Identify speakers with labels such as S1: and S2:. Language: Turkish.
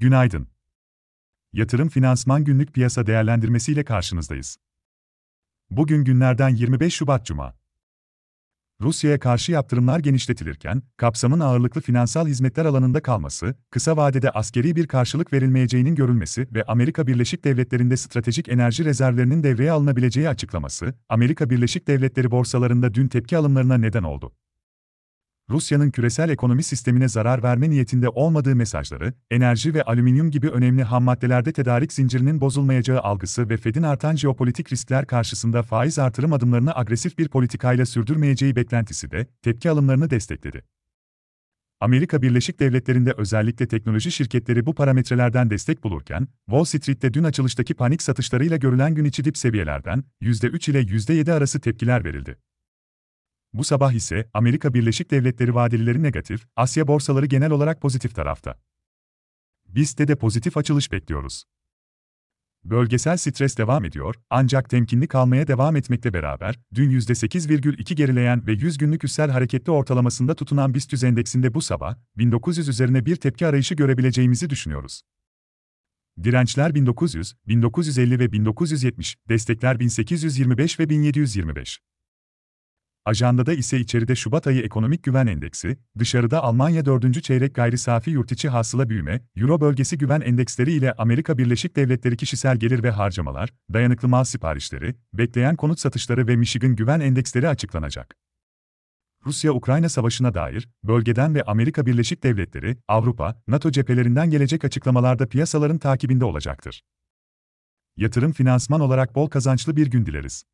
S1: Günaydın. Yatırım Finansman Günlük Piyasa Değerlendirmesi ile karşınızdayız. Bugün günlerden 25 Şubat Cuma. Rusya'ya karşı yaptırımlar genişletilirken, kapsamın ağırlıklı finansal hizmetler alanında kalması, kısa vadede askeri bir karşılık verilmeyeceğinin görülmesi ve Amerika Birleşik Devletleri'nde stratejik enerji rezervlerinin devreye alınabileceği açıklaması, Amerika Birleşik Devletleri borsalarında dün tepki alımlarına neden oldu. Rusya'nın küresel ekonomi sistemine zarar verme niyetinde olmadığı mesajları, enerji ve alüminyum gibi önemli ham maddelerde tedarik zincirinin bozulmayacağı algısı ve Fed'in artan jeopolitik riskler karşısında faiz artırım adımlarını agresif bir politikayla sürdürmeyeceği beklentisi de tepki alımlarını destekledi. Amerika Birleşik Devletleri'nde özellikle teknoloji şirketleri bu parametrelerden destek bulurken, Wall Street'te dün açılıştaki panik satışlarıyla görülen gün içi dip seviyelerden %3 ile %7 arası tepkiler verildi. Bu sabah ise Amerika Birleşik Devletleri vadelileri negatif, Asya borsaları genel olarak pozitif tarafta. Biz de pozitif açılış bekliyoruz. Bölgesel stres devam ediyor, ancak temkinli kalmaya devam etmekle beraber, dün %8,2 gerileyen ve 100 günlük üstel hareketli ortalamasında tutunan BIST endeksinde bu sabah, 1900 üzerine bir tepki arayışı görebileceğimizi düşünüyoruz. Dirençler 1900, 1950 ve 1970, destekler 1825 ve 1725. Ajandada ise içeride Şubat ayı ekonomik güven endeksi, dışarıda Almanya 4. çeyrek gayri safi yurtiçi hasıla büyüme, Euro bölgesi güven endeksleri ile Amerika Birleşik Devletleri kişisel gelir ve harcamalar, dayanıklı mal siparişleri, bekleyen konut satışları ve Michigan güven endeksleri açıklanacak. Rusya-Ukrayna savaşına dair, bölgeden ve Amerika Birleşik Devletleri, Avrupa, NATO cephelerinden gelecek açıklamalarda piyasaların takibinde olacaktır. Yatırım finansman olarak bol kazançlı bir gün dileriz.